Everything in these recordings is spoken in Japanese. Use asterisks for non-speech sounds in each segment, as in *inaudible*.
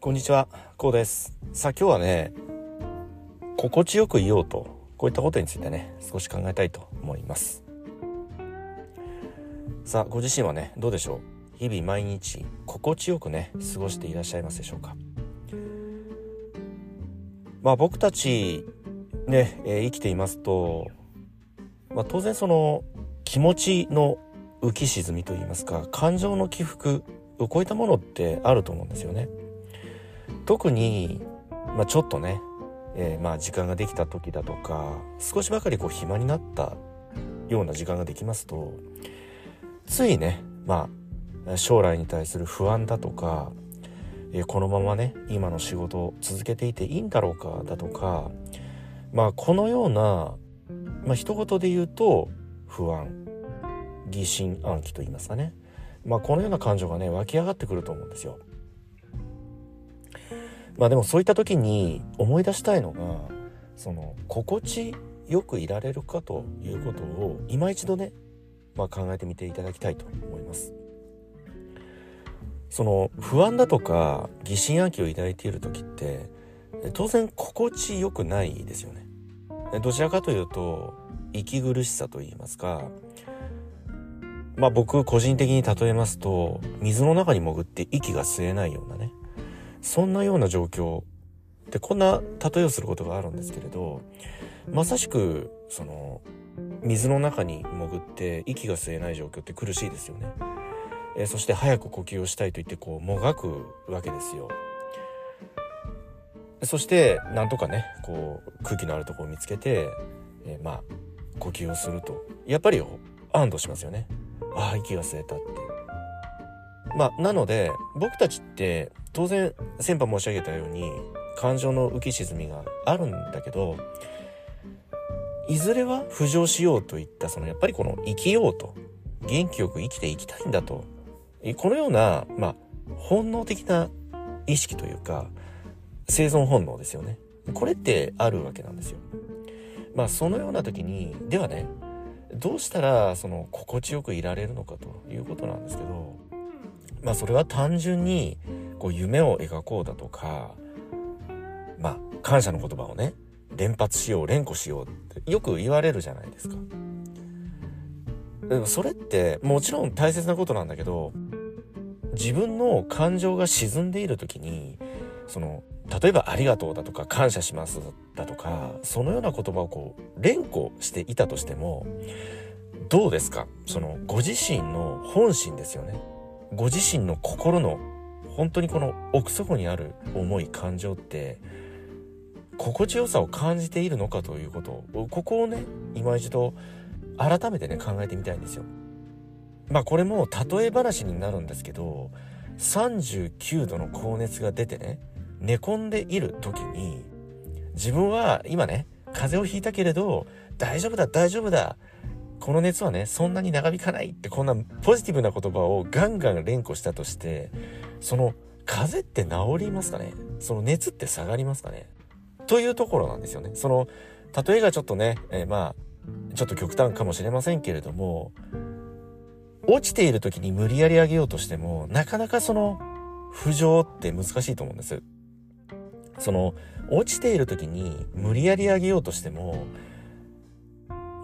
こんにちは、こうです。さあ今日はね、心地よくいようと、こういったことについてね、少し考えたいと思います。さあ、ご自身はね、どうでしょう？日々毎日、心地よくね、過ごしていらっしゃいますでしょうか？まあ僕たち、ね、えー、生きていますと、まあ当然その、気持ちの浮き沈みといいますか、感情の起伏、こういったものってあると思うんですよね。特に、まあ、ちょっとね、えー、まあ時間ができた時だとか少しばかりこう暇になったような時間ができますとついねまあ将来に対する不安だとか、えー、このままね今の仕事を続けていていいんだろうかだとかまあこのようなまあ一言で言うと不安疑心暗鬼と言いますかねまあこのような感情がね湧き上がってくると思うんですよ。まあでもそういった時に思い出したいのがその心地よくいられるかということを今一度ね、まあ、考えてみていただきたいと思います。その不安だとか疑心暗鬼を抱いている時って当然心地よくないですよね。どちらかというと息苦しさと言いますかまあ僕個人的に例えますと水の中に潜って息が吸えないようなねそんなような状況でこんな例えをすることがあるんですけれどまさしくその水の中に潜って息が吸えない状況って苦しいですよね。えー、そして早く呼吸をしたいと言ってこうもがくわけですよ。そしてなんとかねこう空気のあるとこを見つけて、えー、まあ呼吸をするとやっぱり安堵しますよね。ああ息が吸えたって。まあなので僕たちって当然先般申し上げたように感情の浮き沈みがあるんだけどいずれは浮上しようといったそのやっぱりこの生きようと元気よく生きていきたいんだと。このようなまあ本能的な意識というか生存本能ですよね。これってあるわけなんですよ。まあそのような時にではねどうしたらその心地よくいられるのかということなんですけどまあそれは単純にこう夢を描こうだとかまあ感謝の言葉をね連発しよう連呼しようってよく言われるじゃないですか。でもそれってもちろん大切なことなんだけど自分の感情が沈んでいる時にその例えば「ありがとう」だとか「感謝します」だとかそのような言葉をこう連呼していたとしてもどうですか？そのご自身の本心ですよね。ご自身の心の本当にこの奥底にある思い感情って心地よさを感じているのかということをここをね今一度改めてね考えてみたいんですよ。まあこれも例え話になるんですけど39度の高熱が出てね寝込んでいる時に自分は今ね風邪をひいたけれど大丈夫だ大丈夫だこの熱はねそんなに長引かないってこんなポジティブな言葉をガンガン連呼したとしてその風邪って治りますかね？その熱って下がりますかね？というところなんですよね。その例えがちょっとね、えー、まあちょっと極端かもしれませんけれども落ちている時に無理やり上げようとしてもなかなかその浮上って難しいと思うんです。その落ちている時に無理やり上げようとしても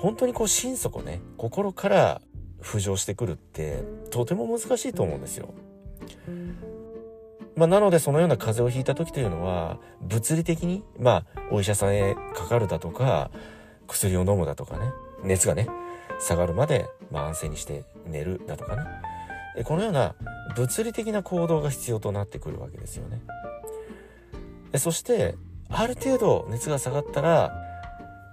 本当にこう心底ね心から浮上してくるってとても難しいと思うんですよ。まあ、なのでそのような風邪をひいた時というのは物理的にまあお医者さんへかかるだとか薬を飲むだとかね熱がね下がるまでまあ安静にして寝るだとかねこのような物理的な行動が必要となってくるわけですよね。そしてある程度熱が下がったら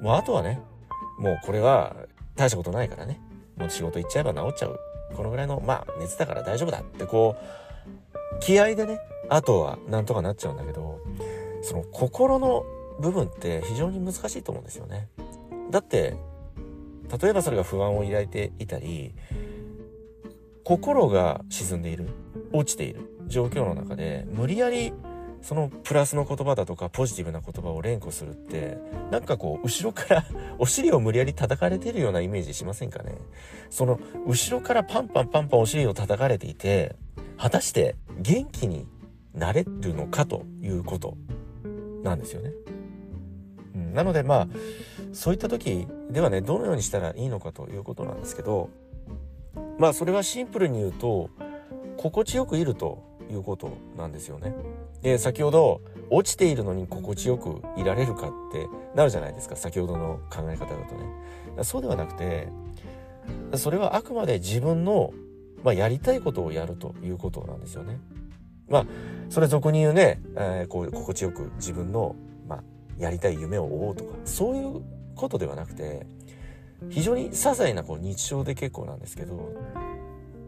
もうあとはねもうこれは大したことないからね。もう仕事行っちゃえば治っちゃう。このぐらいのまあ熱だから大丈夫だってこう気合でねあとはなんとかなっちゃうんだけどその心の部分って非常に難しいと思うんですよね。だって例えばそれが不安を抱いていたり心が沈んでいる落ちている状況の中で無理やりそのプラスの言葉だとかポジティブな言葉を連呼するってなんかこう後ろから *laughs* お尻を無理やり叩かれてるようなイメージしませんかね？その後ろからパンパンパンパンお尻を叩かれていて果たして元気になれるのかということなんですよね。うん、なのでまあそういった時ではねどのようにしたらいいのかということなんですけどまあそれはシンプルに言うと心地よくいるということなんですよね。で先ほど落ちているのに心地よくいられるかってなるじゃないですか先ほどの考え方だとね。そうではなくてそれはあくまで自分の、まあ、やりたいことをやるということなんですよね。まあそれ俗に言うね、えー、こう心地よく自分の、まあ、やりたい夢を追おうとかそういうことではなくて非常に些細なこう日常で結構なんですけど、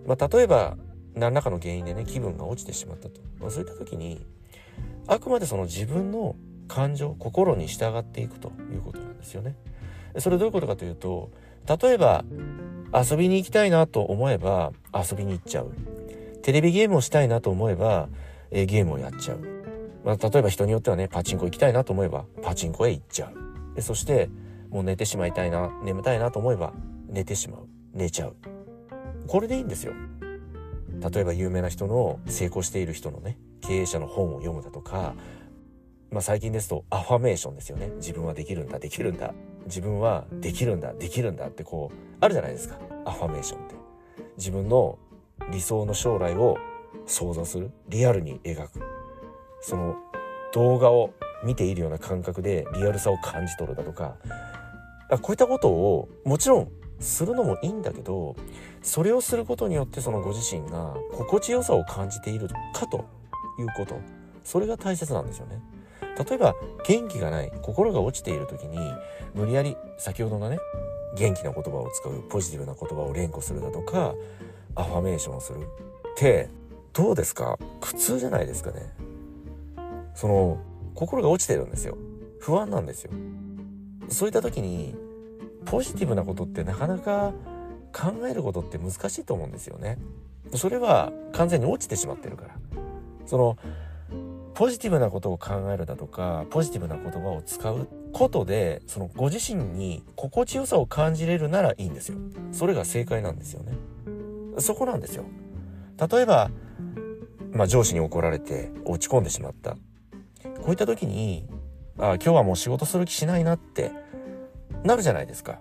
まあ、例えば何らかの原因でね気分が落ちてしまったと、まあ、そういった時にあくまでその自分の感情心に従っていくということなんですよね。それどういうことかというと例えば遊びに行きたいなと思えば遊びに行っちゃう。テレビゲームをしたいなと思えば、え、ゲームをやっちゃう、まあ、例えば人によってはねパチンコ行きたいなと思えばパチンコへ行っちゃう。そしてもう寝てしまいたいな眠たいなと思えば寝てしまう。寝ちゃう。これでいいんですよ。例えば有名な人の成功している人のね経営者の本を読むだとか、まあ、最近ですとアファメーションですよね。自分はできるんだできるんだ。自分はできるんだできるんだってこうあるじゃないですか。アファメーションって。自分の理想の将来を想像する。リアルに描く。その動画を見ているような感覚でリアルさを感じ取るだとか。こういったことをもちろんするのもいいんだけどそれをすることによってそのご自身が心地よさを感じているかということ。それが大切なんですよね。例えば元気がない心が落ちている時に無理やり先ほどのね元気な言葉を使うポジティブな言葉を連呼するだとかアファメーションをする。ってどうですか？苦痛じゃないですかね。その心が落ちてるんですよ。不安なんですよ。そういった時にポジティブなことってなかなか考えることって難しいと思うんですよね。それは完全に落ちてしまってるから。そのポジティブなことを考えるだとかポジティブな言葉を使うことでそのご自身に心地よさを感じれるならいいんですよ。それが正解なんですよね。そこなんですよ。例えば、まあ、上司に怒られて落ち込んでしまった。こういった時にあ今日はもう仕事する気しないなってなるじゃないですか。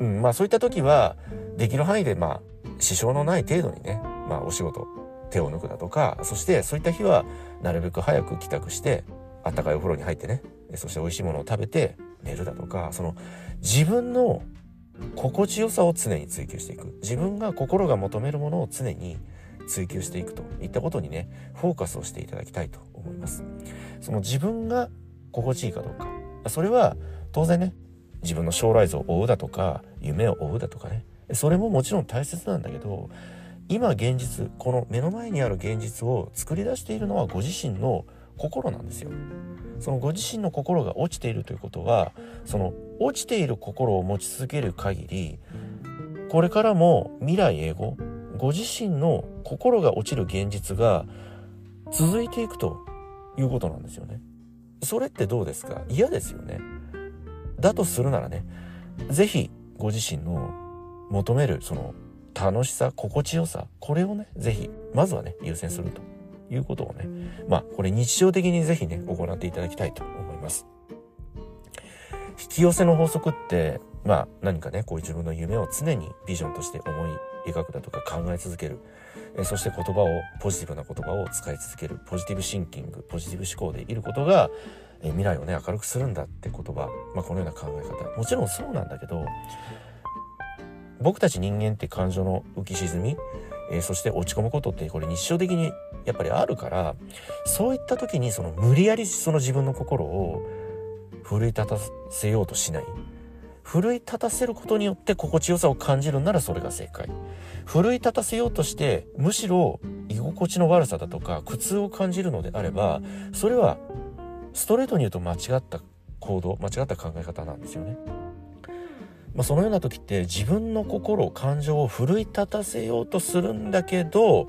うん、まあそういった時は、できる範囲でまあ、支障のない程度にね、まあお仕事、手を抜くだとか、そしてそういった日は、なるべく早く帰宅して、あったかいお風呂に入ってね、そして美味しいものを食べて寝るだとか、その自分の心地よさを常に追求していく。自分が心が求めるものを常に追求していくといったことにね、フォーカスをしていただきたいと思います。その自分が心地いいかどうか。それは当然ね、自分の将来像を追うだとか夢を追うだとかね。それももちろん大切なんだけど今現実この目の前にある現実を作り出しているのはご自身の心なんですよ。そのご自身の心が落ちているということはその落ちている心を持ち続ける限りこれからも未来英語ご自身の心が落ちる現実が続いていくということなんですよね。それってどうですか？嫌ですよね。だとするならね是非ご自身の求めるその楽しさ心地よさこれをね是非まずはね優先するということをねまあこれ日常的に是非ね行っていただきたいと思います。引き寄せの法則ってまあ何かねこういう自分の夢を常にビジョンとして思い描くだとか考え続けるえそして言葉をポジティブな言葉を使い続けるポジティブシンキングポジティブ思考でいることがえ未来をね明るくするんだって言葉、まあ、このような考え方。もちろんそうなんだけど僕たち人間って感情の浮き沈み、えー、そして落ち込むことってこれ日常的にやっぱりあるからそういった時にその無理やりその自分の心を奮い立たせようとしない。奮い立たせることによって心地よさを感じるならそれが正解。奮い立たせようとしてむしろ居心地の悪さだとか苦痛を感じるのであればそれはストレートに言うと間違った行動間違った考え方なんですよね。まあ、そのような時って自分の心感情を奮い立たせようとするんだけど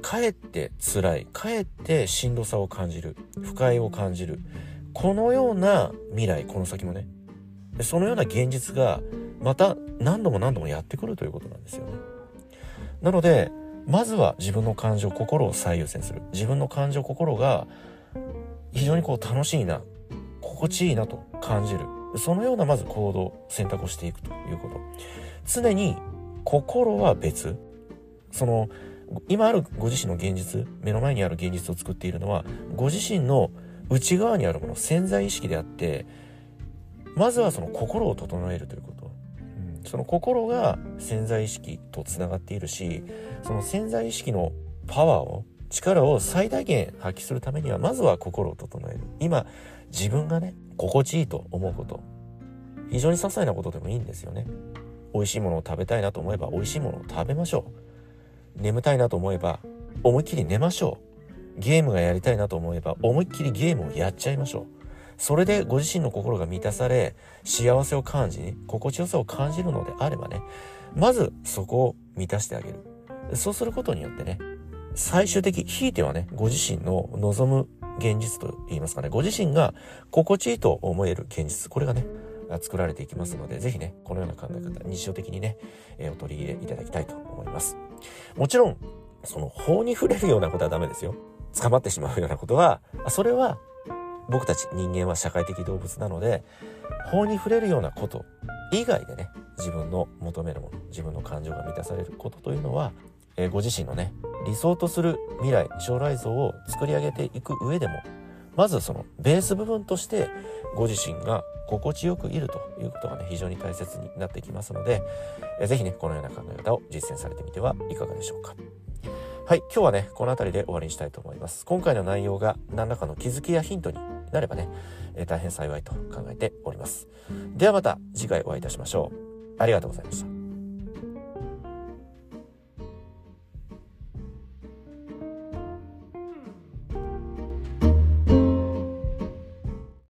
かえって辛いかえってしんどさを感じる不快を感じるこのような未来この先もねそのような現実がまた何度も何度もやってくるということなんですよね。なのでまずは自分の感情心を最優先する自分の感情心が非常にこう楽しいな心地いいなと感じる。そのようなまず行動選択をしていくということ。常に心は別。その今あるご自身の現実目の前にある現実を作っているのはご自身の内側にあるもの潜在意識であってまずはその心を整えるということ、その心が潜在意識とつながっているしその潜在意識のパワーを力を最大限発揮するためにはまずは心を整える。今自分がね心地いいと思うこと。非常に些細なことでもいいんですよね。美味しいものを食べたいなと思えば美味しいものを食べましょう。眠たいなと思えば思いっきり寝ましょう。ゲームがやりたいなと思えば思いっきりゲームをやっちゃいましょう。それでご自身の心が満たされ幸せを感じ心地よさを感じるのであればねまずそこを満たしてあげる。そうすることによってね最終的ひいてはねご自身の望む現実と言いますかねご自身が心地いいと思える現実これがね作られていきますので、ぜひね、このような考え方、日常的にね、え、お取り入れいただきたいと思います。もちろん、その法に触れるようなことはダメですよ。捕まってしまうようなことは、それは僕たち人間は社会的動物なので、法に触れるようなこと以外でね、自分の求めるもの、自分の感情が満たされることというのは、え、ご自身のね、理想とする未来、将来像を作り上げていく上でも、まずそのベース部分としてご自身が心地よくいるということがね非常に大切になってきますのでえぜひねこのような考え方を実践されてみてはいかがでしょうか。はい今日はねこの辺りで終わりにしたいと思います。今回の内容が何らかの気づきやヒントになればね、え大変幸いと考えております。ではまた次回お会いいたしましょう。ありがとうございました。